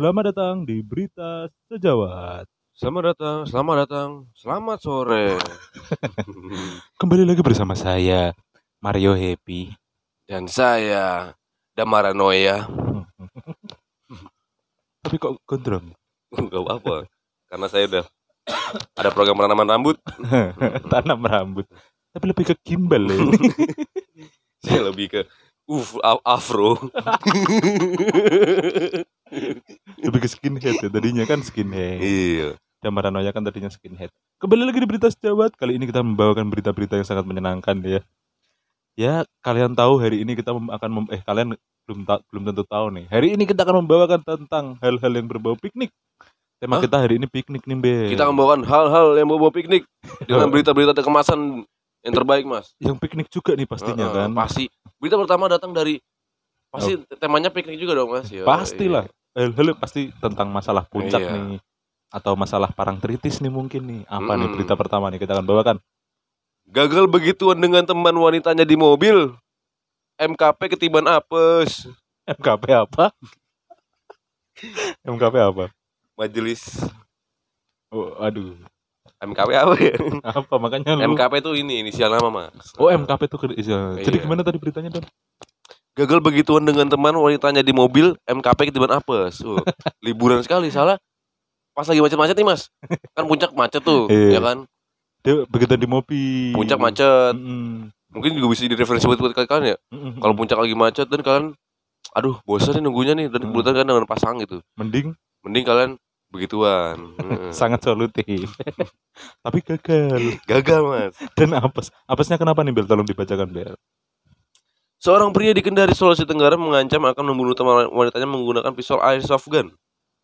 Selamat datang di Berita Sejawat. Selamat datang, selamat datang, selamat sore. Kembali lagi bersama saya, Mario Happy. Dan saya Damaranoya. Tapi kok gondrong? Enggak apa-apa. Karena saya udah ada program penanaman rambut. Tanam rambut. Tapi lebih ke gimbal ya. Saya lebih ke uf a- afro. Lebih ke skinhead ya. Tadinya kan skinhead. iya. Dan Maranoya kan tadinya skinhead. Kembali lagi di Berita Sejawat. Kali ini kita membawakan berita-berita yang sangat menyenangkan ya. Ya, kalian tahu hari ini kita akan mem- eh kalian belum ta- belum tentu tahu nih. Hari ini kita akan membawakan tentang hal-hal yang berbau piknik. Tema Hah? kita hari ini piknik nih, Be. Kita akan membawakan hal-hal yang bawa piknik dengan berita-berita kemasan yang terbaik, Mas. yang piknik juga nih pastinya Heeh, kan. Pasti. Berita pertama datang dari pasti temanya piknik juga dong, Mas. Yo, Pastilah. iya. Hal-hal pasti tentang masalah puncak Iya. nih atau masalah parangtritis nih mungkin nih. Apa nih Mm-mm. berita pertama nih kita akan bawakan? Gagal begituan dengan teman wanitanya di mobil. MKP ketiban apes. MKP apa? MKP apa? Majelis Oh, aduh. MKP apa ya? Apa makanya lu MKP itu ini inisial nama mas. Oh, MKP itu ke- iya. Jadi Iya. gimana tadi beritanya, Don? Gagal begituan dengan teman wanitanya di mobil. MKP ketiban apes. Oh, liburan sekali salah. Pas lagi macet-macet nih mas. Kan puncak macet tuh, Iya. ya kan? Dia begitu di mobil. Puncak macet. Mm-mm. Mungkin juga bisa direferensi buat buat kalian ya. Mm-mm. Kalau puncak lagi macet dan kalian, aduh bosan nih nunggunya nih dan kebetulan kan dengan pasang gitu. mending Mending kalian begituan. Heeh. sangat solutif. Tapi gagal. Gagal mas. Dan apes. Apesnya kenapa nih, Bel? Tolong dibacakan, Bel. Seorang pria di Kendari, Sulawesi Tenggara mengancam akan membunuh teman wanitanya menggunakan pistol airsoft gun.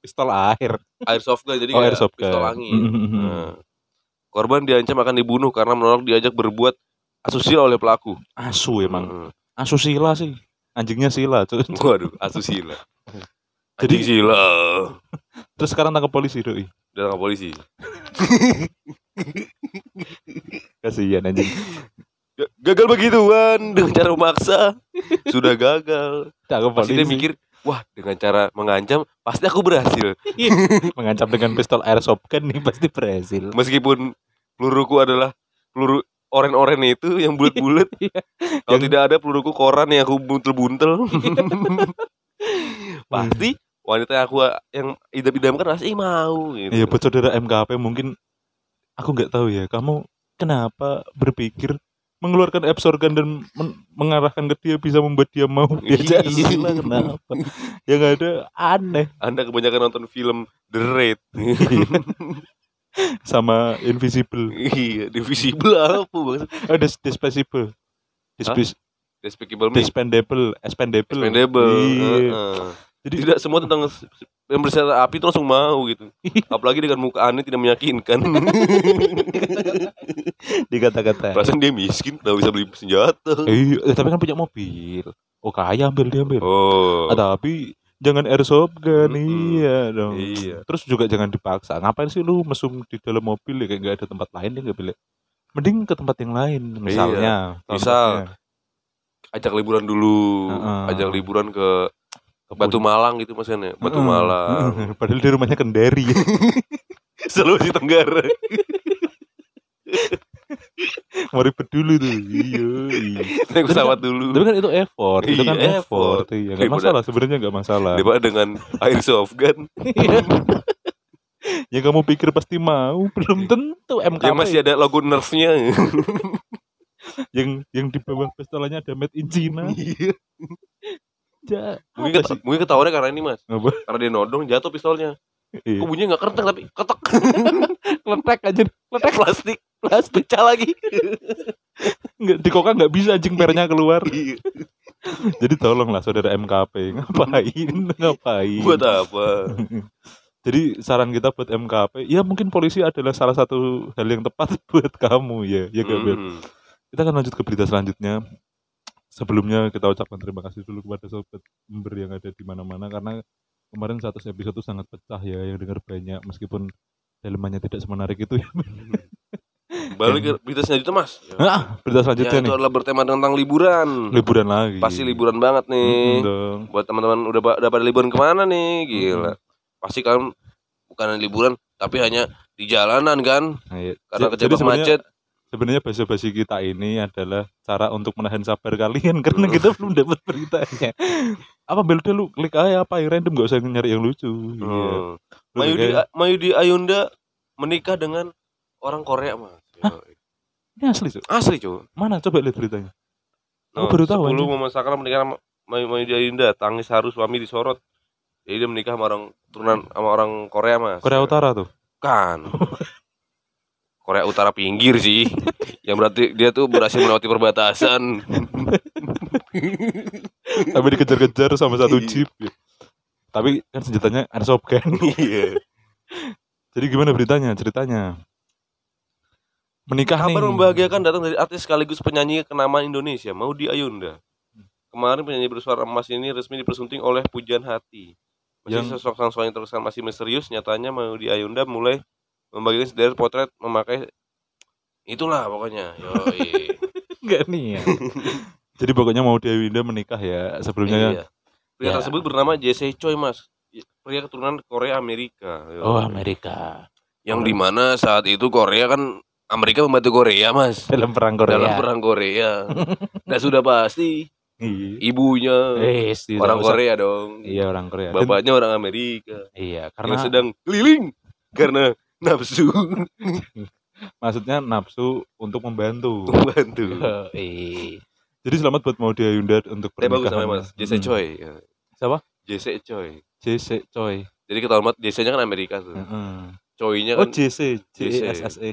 Pistol air. Airsoft gun jadi Oh, airsoft pistol gun. angin. Nah, korban diancam akan dibunuh karena menolak diajak berbuat asusila oleh pelaku. Asu emang. Mm. Asusila sih. Anjingnya sila, cuy. Waduh, asusila. Jadi- sila. Terus sekarang tangkap polisi, doi. Dan polisi. Kasihan anjing. Ga- Gagal begituan dengan cara memaksa. Sudah gagal. Tangkap Pasti dia mikir, wah dengan cara mengancam pasti aku berhasil. mengancam dengan pistol airsoft kan nih pasti berhasil. Meskipun peluruku adalah peluru oren-oren itu yang bulat-bulat. Iya. Kalau Yang- tidak ada peluruku koran yang aku buntel-buntel. Pasti wanita yang aku yang idam-idamkan pasti mau gitu. Iya buat saudara MKP mungkin aku nggak tahu ya kamu kenapa berpikir mengeluarkan absorgan dan men- mengarahkan ke dia bisa membuat dia mau diajak Iya. sila kenapa yang ada aneh Anda kebanyakan nonton film The Raid. sama invisible iya, divisible apa ada despicable Dispis- Despicable Me. dispendable expendable Expendable. iya. Heeh. jadi Tidak semua tentang yang bersenjata api itu langsung mau gitu. Apalagi dengan muka aneh tidak meyakinkan. dikata-kata Perasaan dia miskin, tidak bisa beli senjata. iya eh, tapi kan punya mobil oh kaya ambil dia ambil Oh. Ah, tapi jangan airsoft gun Mm-mm. iya dong Iya. terus juga jangan dipaksa ngapain sih lu mesum di dalam mobil ya kayak nggak ada tempat lain ya nggak boleh mending ke tempat yang lain misalnya Iya. Misal, Ajak liburan dulu. Heeh. Ajak liburan ke Batu Malang gitu maksudnya. Batu Heeh. Malang. padahal di rumahnya kendari Sulawesi Tenggara. mau ribet dulu tuh iya, iya. Naik pesawat dulu. tapi kan itu effort itu kan Iya, effort effort. iya nggak Daripada- masalah sebenarnya nggak masalah Daripada dengan airsoft gun Iya. yang kamu pikir pasti mau belum tentu MKP yang masih ada logo nerfnya. yang yang di bawah pistolnya ada made in China ja, mungkin, apa keta sih? mungkin ketahuannya karena ini mas. Apa? Karena dia nodong jatuh pistolnya. Iya. Kok bunyinya nggak tapi ketek. letek aja letek plastik. Plastik pecah lagi. nggak di koka nggak bisa anjing pernya keluar Iya. jadi tolonglah saudara MKP ngapain ngapain Buat apa? jadi saran kita buat MKP ya mungkin polisi adalah salah satu hal yang tepat buat kamu ya ya gak Bel? Hmm. kita akan lanjut ke berita selanjutnya sebelumnya kita ucapkan terima kasih dulu kepada sobat member yang ada di mana-mana karena kemarin 100 episode itu sangat pecah ya yang dengar banyak meskipun dalemannya tidak semenarik itu ya. Balik ke berita selanjutnya mas. ah, berita Ya, selanjutnya itu nih adalah bertema tentang liburan. liburan lagi Pasti liburan banget nih. dong Buat teman-teman udah udah pada liburan ke mana nih? Gila. pasti kan bukan liburan tapi hanya di jalanan kan Nah, iya. karena sebenarnya- macet Sebenarnya basa-basi kita ini adalah cara untuk menahan sabar kalian karena kita belum dapat beritanya. Apa bel lu klik aja apa yang random gak usah nyari yang lucu. Iya. Hmm. Lu Mayudi kayak- Mayudi Ayunda menikah dengan orang Korea mas Yoi. Ini asli, Cuk. asli cuy Mana coba lihat beritanya. Aku baru tahu, anjing. memasakkan pernikahan sama May- Mayudi Ayunda tangis haru suami disorot jadi dia menikah sama orang turunan sama orang Korea mas Korea Utara tuh. kan Korea Utara pinggir sih yang berarti dia tuh berhasil melewati perbatasan Tapi dikejar-kejar sama satu Iya. jeep. ya. Tapi kan senjatanya airsoft kan. iya Jadi gimana beritanya? Ceritanya. Menikah kabar nih. membahagiakan datang dari artis sekaligus penyanyi kenamaan Indonesia Maudi Ayunda kemarin penyanyi bersuara emas ini resmi dipersunting oleh pujian hati Meski Yang- sosok sang suami terkesan masih misterius, nyatanya Maudi Ayunda mulai membagikan sederet potret memakai itulah pokoknya. Yoi. Enggak nih ya. Jadi pokoknya mau Dewi Winda menikah ya. Sebelumnya iya. Pria Ya. tersebut bernama Jesse Choi, Mas. Pria keturunan Korea Amerika. Yoi. Oh Amerika. Yang di mana saat itu Korea kan Amerika membantu Korea, Mas. Dalam perang Korea. Dalam perang Korea. Nah sudah pasti Iya. ibunya Eh, sih, orang usah- Korea dong. Iya orang Korea. Dan- Bapaknya orang Amerika. iya, Karena karena sedang keliling karena nafsu maksudnya nafsu untuk membantu. membantu. Eh. Jadi selamat buat mau Yunda untuk Tapi bagus pernikahan. namanya Mas, Jesse Mm. Choi. Siapa? Jesse Choi. JC Choi. Jadi kita hormat Jesse-nya kan Amerika tuh. Heeh. Choi-nya Oh kan JC, J JC. E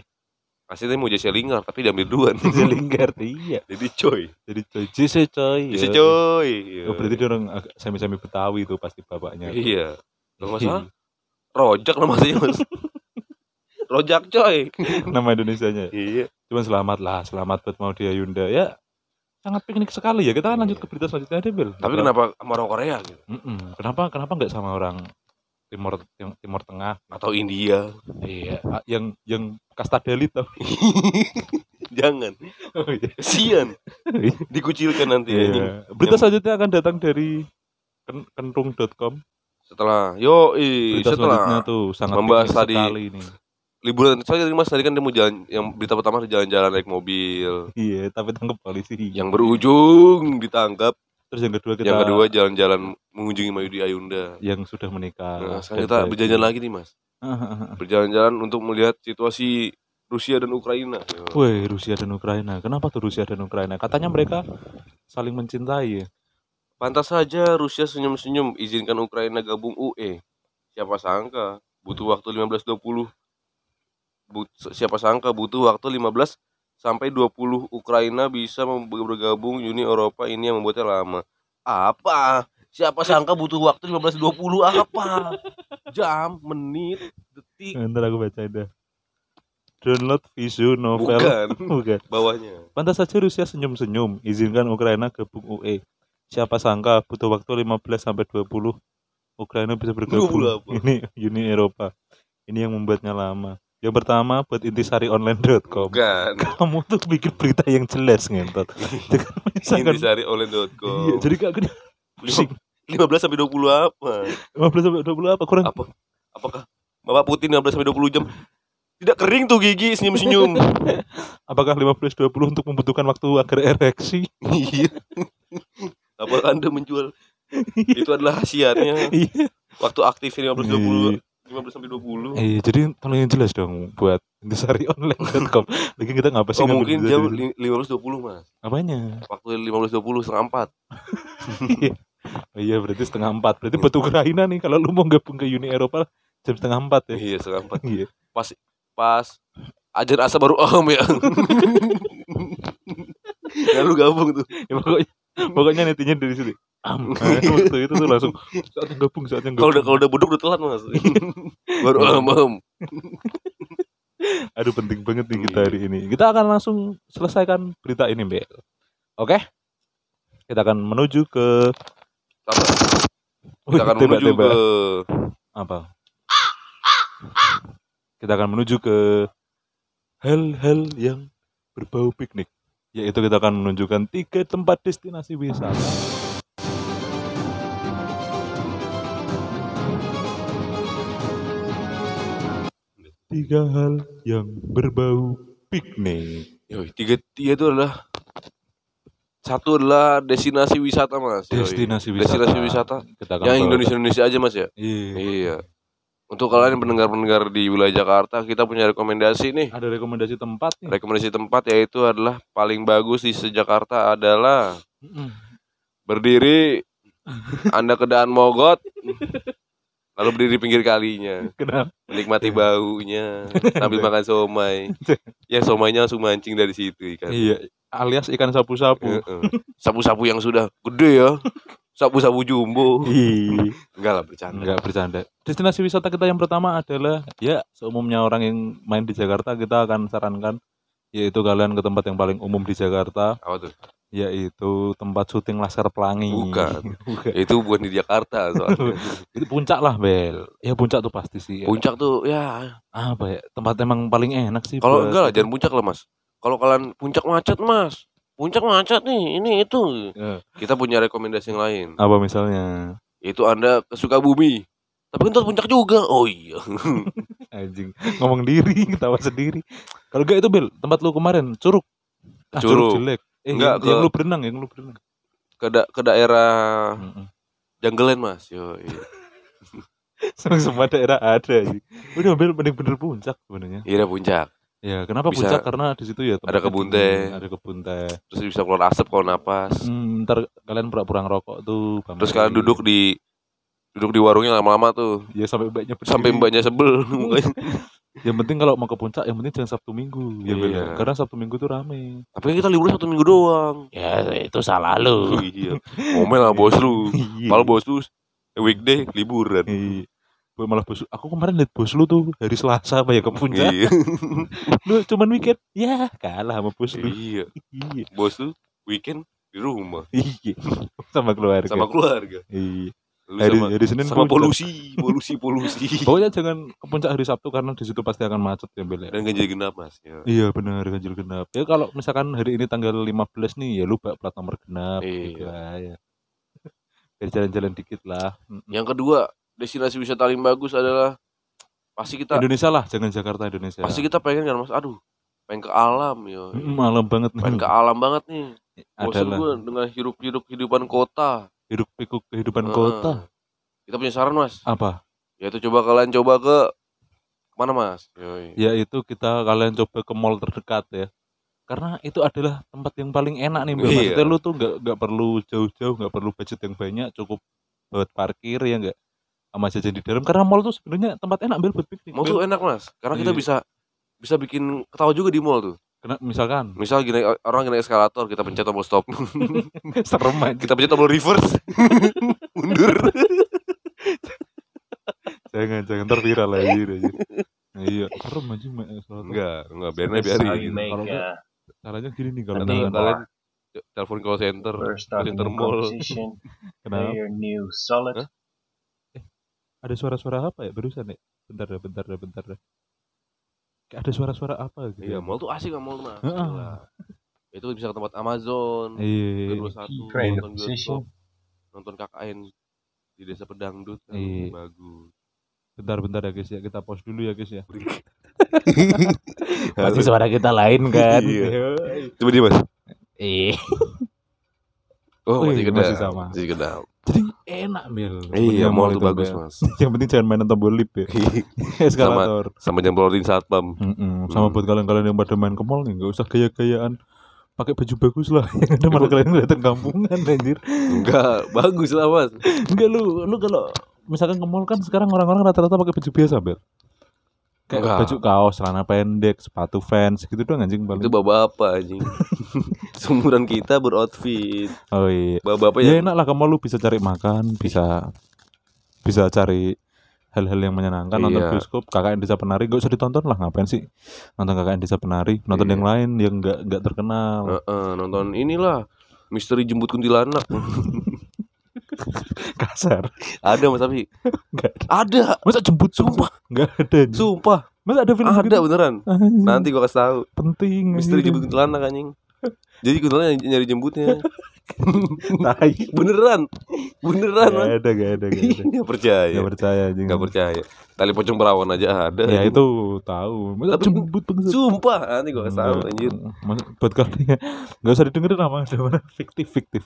E. aslinya mau Jesse Lingard tapi diambil duluan. JC Lingard iya. Jadi Choi. Jadi Choi, JC Choi. Jesse Iya. Choi. Iya. Oh, berarti dia orang semi-semi Betawi tuh pasti bapaknya. Iya. Kalau nggak salah Rojak nama saya Mas. Rojak Choi. Nama Indonesianya. Iya. Cuman selamat lah, selamat buat mau Yunda. Ya sangat piknik sekali ya. Kita kan lanjut ke berita selanjutnya deh, Bel. Tapi kenapa sama orang Korea gitu? Mm-mm. Kenapa kenapa nggak sama orang Timur Tim- Timur Tengah? Atau India? Iya, ah, yang yang kasta Dalit tau. Jangan. Oh, iya. Kesian. Dikucilkan nanti ya. Iya. Berita selanjutnya akan datang dari ken- kentung.com. Setelah yo i Berita setelah tuh sangat membahas tadi. sekali nih. liburan saya tadi Mas tadi kan dia mau jalan yang berita pertama jalan-jalan naik mobil Iya, tapi tangkap polisi. yang berujung ditangkap Terus yang kedua kita yang kedua jalan-jalan mengunjungi Mayudi Ayunda yang sudah menikah. nah, sekarang kita berjalan lagi nih Mas berjalan-jalan untuk melihat situasi Rusia dan Ukraina. Woi, Rusia dan Ukraina. Kenapa tuh Rusia dan Ukraina? Katanya mereka saling mencintai ya. pantas saja Rusia senyum-senyum izinkan Ukraina gabung UE siapa sangka butuh waktu 15-20 But, siapa sangka butuh waktu 15 sampai 20 Ukraina bisa bergabung Uni Eropa ini yang membuatnya lama. Apa? Siapa sangka butuh waktu 15 20 apa? Jam, menit, detik. Ntar aku baca dah. Download visu novel. Bukan. Bukan. Bawahnya. Pantas saja Rusia senyum-senyum, izinkan Ukraina gabung UE. Siapa sangka butuh waktu 15 sampai 20 Ukraina bisa bergabung 20 apa? ini Uni Eropa. Ini yang membuatnya lama. Yang pertama buat intisarionline.com. Bukan. Kamu tuh bikin berita yang jelas ngentot. Jangan menyusahkan. Intisari Iya, oleh.com. jadi kak gini. Pusing. 15 sampai 20 apa? 15 sampai 20 apa kurang? Apa? Apakah Bapak Putin 15 sampai 20 jam tidak kering tuh gigi senyum-senyum. Apakah 15 20 untuk membutuhkan waktu agar ereksi? Iya. Apakah Anda menjual itu adalah khasiatnya Iya. waktu aktif 15 20 15 sampai 20. Iya, jadi yang jelas dong buat intisarionline.com. Lagi kita ngapa sih Oh mungkin jam dari- li- 15 20 Mas. Apanya? Waktu 15 20 setengah 4. Oh iya berarti setengah empat. Berarti buat Ukraina nih kalau lu mau gabung ke Uni Eropa jam setengah empat ya. Iya, setengah 4. Iya. Pas ajar asa baru om ya. Lalu gabung tuh. Ya, pokoknya pokoknya netinya dari situ. Am, nah, waktu itu tuh langsung saatnya gabung saatnya Kalau gabung. udah kalau udah buduk udah telat Mas. baru om om. Aduh penting banget nih kita hari ini. Kita akan langsung selesaikan berita ini, Mbak. Oke? Kita akan menuju ke Apa? Kita akan tembak, menuju ke apa? Kita akan menuju ke hal-hal yang berbau piknik. Yaitu kita akan menunjukkan tiga tempat destinasi wisata. Tiga hal yang berbau piknik. Yoi, tiga tiga itu adalah satu adalah destinasi wisata mas. Yoi. Destinasi wisata. Destinasi wisata. Kita Yang Indonesia Indonesia aja mas ya. Iya. Iya. Untuk kalian pendengar-pendengar di wilayah Jakarta, kita punya rekomendasi nih. Ada rekomendasi tempat nih. Rekomendasi tempat yaitu adalah paling bagus di sejakarta adalah berdiri Anda ke daan Mogot lalu berdiri di pinggir kalinya Kenapa? menikmati baunya sambil makan somai. Ya somainya langsung mancing dari situ ikan. Iya. Alias ikan sapu-sapu. Sapu-sapu yang sudah gede ya. Sapu-sapu jumbo. Iya. Enggak lah bercanda. Enggak bercanda. Destinasi wisata kita yang pertama adalah ya seumumnya orang yang main di Jakarta kita akan sarankan yaitu kalian ke tempat yang paling umum di Jakarta Apa tuh? Yaitu tempat syuting Laskar Pelangi. Bukan. Bukan. Itu bukan di Jakarta soalnya. Itu puncak lah, Bel. Ya puncak tuh pasti sih. ya. Puncak tuh ya Apa ya? Tempat emang paling enak sih. Kalau enggak lah jangan puncak lah mas. Kalau kalian puncak macet mas, puncak macet nih, ini itu. Ya. Kita punya rekomendasi yang lain. Apa misalnya? Itu anda ke Sukabumi. Tapi kan puncak juga. Oh iya. Anjing. Ngomong diri, ketawa sendiri. Kalau enggak itu, Bel, tempat lu kemarin, Curug. Ah, Curug. jelek. Eh, Enggak, yang, yang ke- lu berenang, yang lu berenang. Ke, da- ke daerah Mm-mm. Janggelen mas. Yo, iya. Semua semua daerah ada sih. Udah Bel bener bener puncak sebenarnya. Iya puncak. Ya, kenapa Bisa- puncak? Karena di situ ya Ada kebun teh. Ada kebun teh. Terus bisa keluar asap kalau napas. Hmm, ntar kalian pura-pura ngerokok tuh. Terus kalian duduk di duduk di warungnya lama-lama tuh. ya sampai mbaknya berdiri. Sampai mbaknya sebel mukanya. Yang penting kalau mau ke puncak, yang penting jangan Sabtu Minggu. Ya, Iya. ya. Karena Sabtu Minggu tuh rame. Tapi kan kita libur satu minggu doang. Ya, itu salah lu. iya. Ngomel lah bos lu. Iya. Malah bos lu weekday liburan. Iya. Malah bos aku kemarin liat bos lu tuh hari Selasa apa ya ke puncak Iya. lu cuman weekend ya kalah sama bos lu iya. iya Bos lu weekend di rumah iya sama keluarga sama keluarga. iya hari, sama hari Senin sama polusi, polusi, polusi. pokoknya jangan ke puncak hari Sabtu karena di situ pasti akan macet ya Bel ya. Dan ganjil genap mas. Ya. iya benar ganjil genap ya kalau misalkan hari ini tanggal 15 nih ya lu bak plat nomor genap Iya. gitu ya biar jalan-jalan dikit lah. Yang kedua destinasi wisata paling bagus adalah pasti kita Indonesia lah jangan Jakarta Indonesia pasti kita pengen kan mas. Aduh, pengen ke alam. Mm, malam banget Pengen ke alam banget nih. Bosan gue dengan hidup-hidup kehidupan kota. Hidup pikuk kehidupan Heeh. kota Kita punya saran mas. apa Yaitu coba kalian coba ke mana mas? Yoi. yaitu kita kalian coba ke mall terdekat ya karena itu adalah tempat yang paling enak nih Mbak. Iya. maksudnya lu tuh nggak nggak perlu jauh-jauh nggak perlu budget yang banyak cukup buat parkir ya nggak sama jajan di dalam karena mall tuh sebenarnya tempat enak Bel buat piknik Mall tuh enak mas. Karena kita Iya. bisa bisa bikin ketawa juga di mall tuh. Kena- misalkan Misal gini orang gini eskalator kita pencet tombol stop. serem aja kita pencet tombol reverse. Mundur. jangan jangan ntar viral lagi aja iya serem aja Mbak, soalnya. Enggak, enggak biarin is biarin. Kalau uh, caranya gini nih kalau kalian telepon call center. Call center mall. kenapa new solid. Huh? ada suara-suara apa ya barusan ya bentar ya bentar ya bentar ya kayak ada suara-suara apa gitu Iya, mall tuh asik kan mall. Gila. Itu bisa ke tempat Amazon. iya Kedua satu Creative nonton bioskop, nonton KKN di desa pedangdut kan Iya. bagus. bentar-bentar ya guys ya kita pause dulu ya guys ya. Pasti suara kita lain kan. Iya. Coba dia mas. Eh. Oh Wih, masih kedap. masih sama. Masih kedap. Jadi enak Mil. Iya, mall itu, bagus Bel. mas. Yang penting jangan mainan tombol lip ya. Eskalator. Sama nyemprotin satpam. Mm-mm. Sama Hmm. buat kalian-kalian yang pada main ke mall nih, nggak usah gaya-gayaan. Pakai baju bagus lah. Yang ada malah kalian kelihatan kampungan anjir. Enggak, bagus lah mas. Enggak lu, lu kalau misalkan ke mall kan sekarang orang-orang rata-rata pakai baju biasa, Bel. Kayak Enggak. baju kaos, celana pendek, sepatu fans gitu doang anjing paling. Itu bapak-bapak anjing. Seumuran kita beroutfit. Oh iya. Bapak-bapak ya yang enak lah kamu lu bisa cari makan bisa bisa cari hal-hal yang menyenangkan nonton Iya. bioskop KKN Desa Penari gak usah ditonton lah ngapain sih nonton KKN Desa Penari nonton Iya. yang lain yang nggak nggak terkenal Heeh, nonton inilah misteri jemput kuntilanak. kasar ada mas tapi ada. masa jemput Sumpah. nggak ada anjing. Sumpah, masa ada film ada gitu? beneran. Anjing, Nanti gua kasih tahu. penting Misteri anjing. jemput kuntilanak anjing. Jadi kuntilanak yang nyari jemputnya. Tai. Beneran. Beneran, Gak ada, gak ada, gak ada. Percaya. Gak percaya anjing. Nggak percaya. Tali pocong perawan aja ada. Ya itu tahu. Masa Tapi- jembut bangsat. Sumpah, nanti gua kasih tahu anjir. Buat kalian nggak usah didengerin nama ada mana fiktif fiktif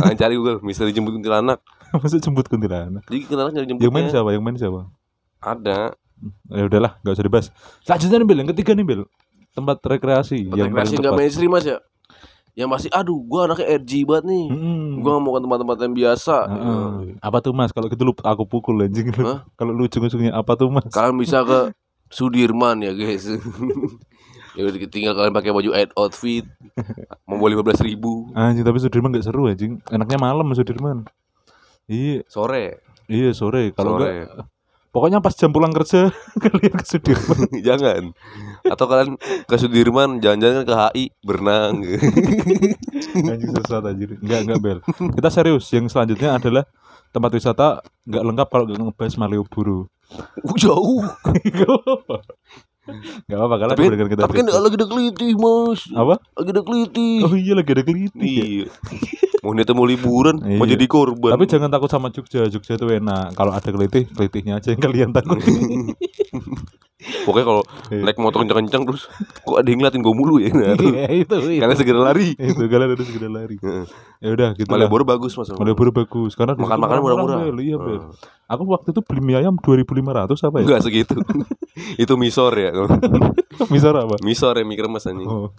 Ah, cari Google misteri jemput kuntilanak. masa jemput kuntilanak Jadi kuntilanak nyari yang main jemputnya. siapa yang main siapa Ada. ya udahlah nggak usah dibahas selanjutnya nih Bel yang ketiga nih Bel tempat rekreasi yang Rekreasi nggak mainstream mas ya. Yang masih aduh gua anaknya RG banget nih. Mm-mm. Gua mau ke tempat-tempat yang biasa. Heeh. apa tuh mas kalau gitu lu aku pukul anjing lu Hah? kalau lu ujung-ujungnya apa tuh mas Kalian bisa ke Sudirman ya guys. ya udah tinggal kalian pakai baju ad outfit. Mau lima belas ribu anjing tapi Sudirman nggak seru anjing enaknya malam Sudirman iya sore. iya sore kalau Sore. enggak pokoknya pas jam pulang kerja kalian ke Sudirman Jangan. Atau kalian ke Sudirman jalan-jalan ke HI berenang. anjing sesat anjir enggak enggak bel kita serius yang selanjutnya adalah tempat wisata nggak lengkap kalau nggak ngebahas Malioboro Uh, Jauh. Nggak apa-apa kalian Tapi, kita tapi kan lagi ada kelitih mas. apa Lagi ada kelitih. oh iya lagi ada keliti ya. Iya. Mau niatnya mau liburan, mau Iya. jadi korban. tapi jangan takut sama Jogja Jogja itu enak kalau ada kelitih kelitihnya aja yang kalian takut Pokoknya kalau Iya. naik motor kencang-kencang terus kok ada yang ngeliatin gue mulu ya. Nah, Iya, itu itu kalian segera lari. itu kalian harus segera lari Heeh. ya udah gitu. Malioboro bagus mas. Malioboro bagus karena Makan-makan murah-murah, iya Bel. Heeh. aku waktu itu beli mie ayam 2500 apa ya Enggak segitu. Itu misor ya. misal apa misor ya mie kremes anjing. oh.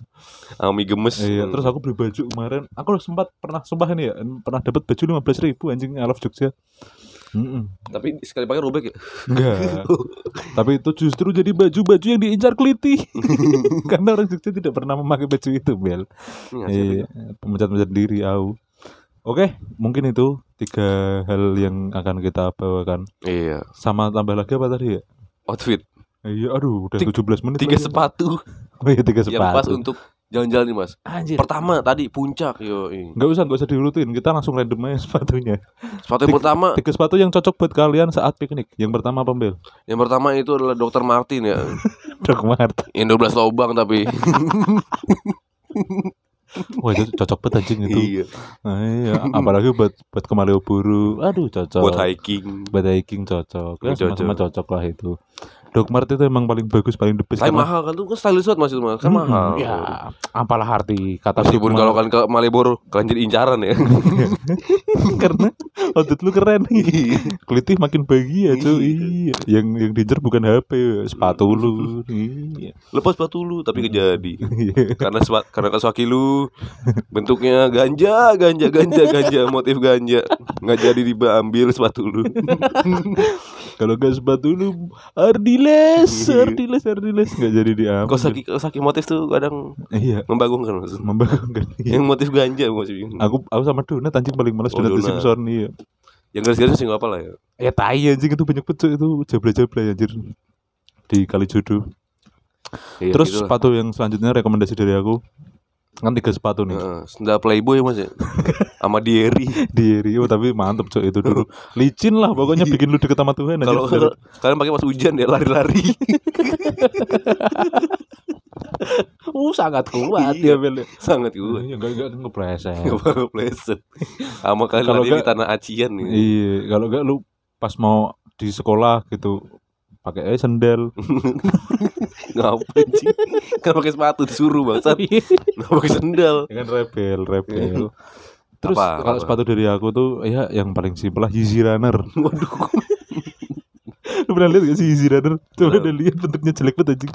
Sama mie gemes. Iya, terus aku beli baju kemarin. Aku sempat pernah sumpah ini ya, pernah dapat baju lima belas ribu anjing love Jogja. Mm-mm. Tapi sekali pakai robek ya. Enggak. Tapi itu justru jadi baju-baju yang diincar keliti. Karena orang Jogja tidak pernah memakai baju itu, Bel. Iya, pemecat-pemecat diri, au. Oke, mungkin itu tiga hal yang akan kita bawakan. Iya. Sama tambah lagi apa tadi ya? Outfit. Iya, aduh, udah Tik- 17 menit. Tiga lagi. sepatu Oh iya, tiga yang pas sepatu. untuk jalan-jalan nih mas. Anjir. Pertama tadi puncak yo. Enggak usah, enggak usah diurutin. Kita langsung random aja sepatunya. Sepatu yang pertama, Tiga sepatu yang cocok buat kalian saat piknik. Yang pertama apa, Bel? yang pertama itu adalah Dr. Martin ya. Dok Mart. Yang 12 lubang tapi. Wah itu cocok banget anjing itu. iya. Nah, iya. Apalagi buat buat ke Malioboro. Aduh cocok. Buat hiking. Buat hiking cocok. Ya, Cocok. sama-sama cocok lah itu. Dok Mart itu emang paling bagus, paling the best. Tapi mahal kan tuh kan stylish banget mas itu mas. Kan Hmm, mahal. Ya, apalah arti kata Meskipun kalau kan ke Malioboro kalian jadi incaran ya. karena outfit lu keren nih. Kelitih makin bahagia cuy. Iya. Yang yang diincer bukan HP, sepatu lu. Iya. Lepas sepatu lu tapi kejadi. Iya. karena sepa- karena kaki lu bentuknya ganja ganja ganja ganja motif ganja nggak jadi diambil sepatu lu Kalau gak sepatu lu Ardiles, Ardiles, Ardiles nggak jadi diambil. kosaki kosaki motif tuh kadang Iya, membagongkan mas membanggakan. Iya. yang motif ganja maksudnya Aku aku sama Donat anjing paling males Oh, Donat di. Simpson iya. yang garis-garis sih nggak apa lah ya Ya tai anjing itu banyak pecuk itu jabla-jabla anjir di Kalijodo. Iya, Terus gitu sepatu yang selanjutnya rekomendasi dari aku kan tiga sepatu nih. Heeh, sendal playboy mas ya? Sama dieri di Rio tapi mantep cok itu dulu. Licin lah pokoknya bikin lu deket sama Tuhan kalau kalian pakai pas hujan ya lari-lari. Uh sangat kuat Iya. ya Bel. sangat gue Iya enggak enggak ngepleset. Nggak bakal pleset sama kalian Kalau di tanah acian nih. Iya, kalau enggak lu pas mau di sekolah gitu pakai aja sendal. Ngapain sih kan pakai sepatu disuruh bangsat nggak pakai sendal Ya kan rebel, rebel. Terus Apa, kalau apa? sepatu dari aku tuh ya yang paling simpel lah Yeezy Runner. waduh Lu pernah lihat gak sih Yeezy Runner? Coba udah lihat bentuknya jelek banget anjing.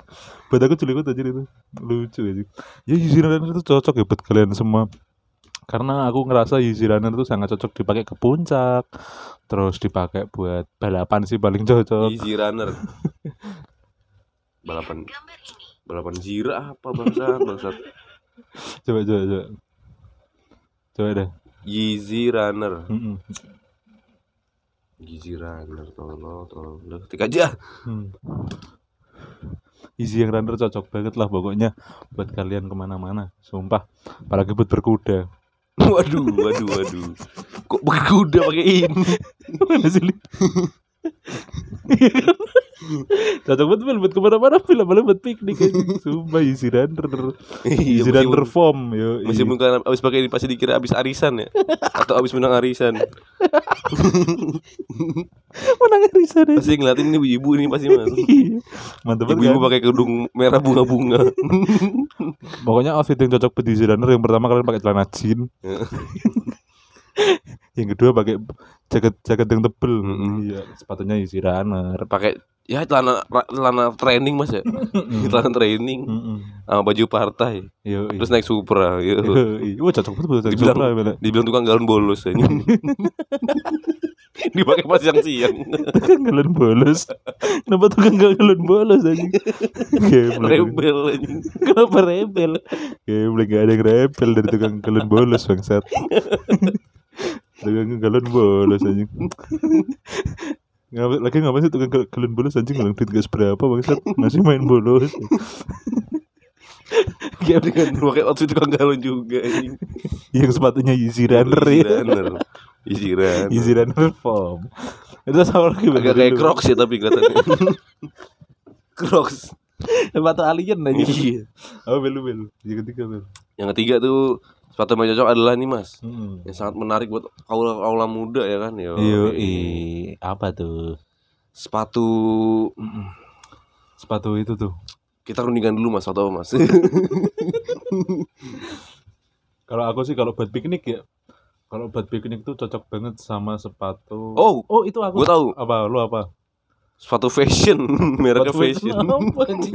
Buat aku jelek banget anjing itu. Lucu anjing. Ya Yeezy Runner itu cocok ya buat kalian semua. Karena aku ngerasa Yeezy Runner itu sangat cocok dipakai ke puncak. Terus dipakai buat balapan sih paling cocok. easy runner balapan balapan zira apa bangsat bangsat Coba coba coba. Coba deh. Yeezy Runner Mm-mm. Yeezy Runner tolong tolong udah ketik aja Hmm. Easy yang runner cocok banget lah pokoknya buat kalian ke mana-mana, sumpah. Apalagi buat berkuda. waduh waduh waduh kok berkuda pakai ini Mana sih? Cocok banget Bel, buat ke mana-mana Bel, apalagi buat piknik aja. Sumpah easy runner. Easy runner form yo. Masih bukan abis pakai ini pasti dikira abis arisan ya Atau abis menang arisan Menang arisan aja. Pasti ngeliatin ini ibu ini pasti mas Iya. Mantap banget Ibu-ibu kan? pakai kerudung merah bunga-bunga Pokoknya outfit yang cocok buat easy runner yang pertama kalian pakai celana jean. yang kedua pakai jaket jaket yang tebel. Iya, sepatunya easy runner. Pakai ya celana celana training mas ya Celana training sama baju partai Yo, Terus naik Supra. Iya, wah cocok banget Dibilang- Supra, Bel. Dibilang tukang galon bolos aja Dipakai pas siang-siang Tukang galon bolos. Kenapa tukang galon bolos aja? Geblek. Rebel aja Kenapa rebel? Geblek gak ada yang rebel dari tukang galon bolos bangsat. tukang galon bolos aja. Ngapain lagi ngapain sih tukang galon bolos anjing ngelang duit gak seberapa bangsat masih main bolos. Geblek Dengan pakai outfit tukang galon juga anjing. yang sepatunya easy runner ya. runner Easy runner Easy runner form. Itu sama lagi Agak kayak. Crocs ya tapi kelihatannya Crocs Sepatu alien aja. Iya Oh bel bel. Yang ketiga bel. Yang ketiga tuh sepatu yang cocok adalah nih mas Hmm. Yang sangat menarik buat kaula kaula muda ya kan Yo, Iyo, apa tuh? Sepatu Sepatu itu tuh. Kita rundingkan dulu mas atau mas Kalau aku sih kalau buat piknik ya, kalau buat piknik tuh cocok banget sama sepatu. Oh oh itu aku. gue tahu Apa? Lu apa? sepatu fashion mereknya fashion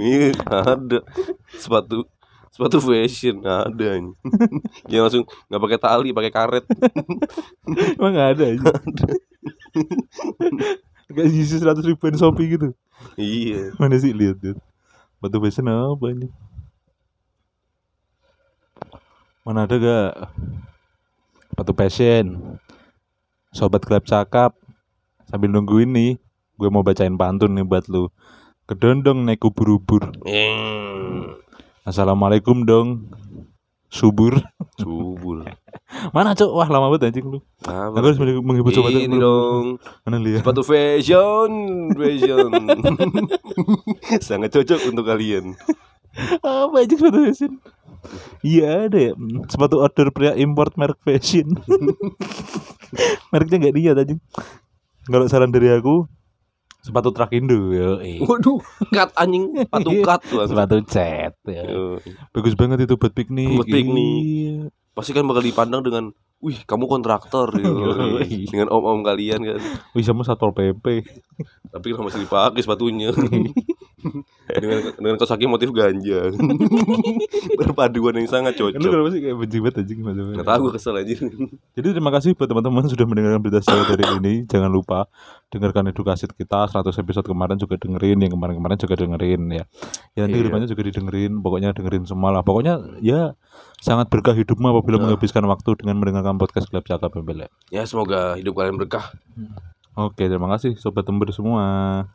iya ada sepatu sepatu fashion ada anjing. yang langsung nggak pakai tali pakai karet Emang gak ada aja. Kayak isi seratus ribuan Shopee gitu. iya Mana sih lihat lihat. Sepatu fashion apa ini? Mana ada gak? Sepatu fashion. Sobat Gelap Cakap. Sambil nunggu ini, gue mau bacain pantun nih buat lu. Kedondong naik ubur-ubur. Hmm, Assalamualaikum dong. Subur. subur Mana cok? Wah lama banget anjing lu. Aku harus menghibur sobat ini dong Mana lihat? sepatu fashion fashion sangat cocok untuk kalian Apa anjing sepatu fashion? Iya ada ya. Sepatu order pria import merek fashion. Mereknya nggak lihat anjing. Kalau saran dari aku sepatu Trakindo yo. waduh cut anjing patu cut tuh Sepatu cat. ya. Bagus banget itu buat piknik. Buat piknik. Iya. pasti kan bakal dipandang dengan wih kamu kontraktor. Yoi. dengan om om kalian kan Wih sama satpol pp. tapi kan masih dipakai sepatunya dengan dengan kaos kaki motif ganja berpaduan yang sangat Lu cocok kenapa sih kayak benci banget anjing macam-macam. nggak tahu gue kesel aja Jadi terima kasih buat teman-teman sudah mendengarkan berita saya dari ini. Jangan lupa dengarkan edukasi kita 100 episode kemarin juga dengerin, yang kemarin-kemarin juga dengerin ya. Ya nanti Iya. ke depannya juga didengerin, pokoknya dengerin semua lah. Pokoknya ya sangat berkah hidupmu apabila Nah. menghabiskan waktu dengan mendengarkan podcast Gelap Cakap Bembel ya. ya semoga hidup kalian berkah Oke, terima kasih sobat tembur semua.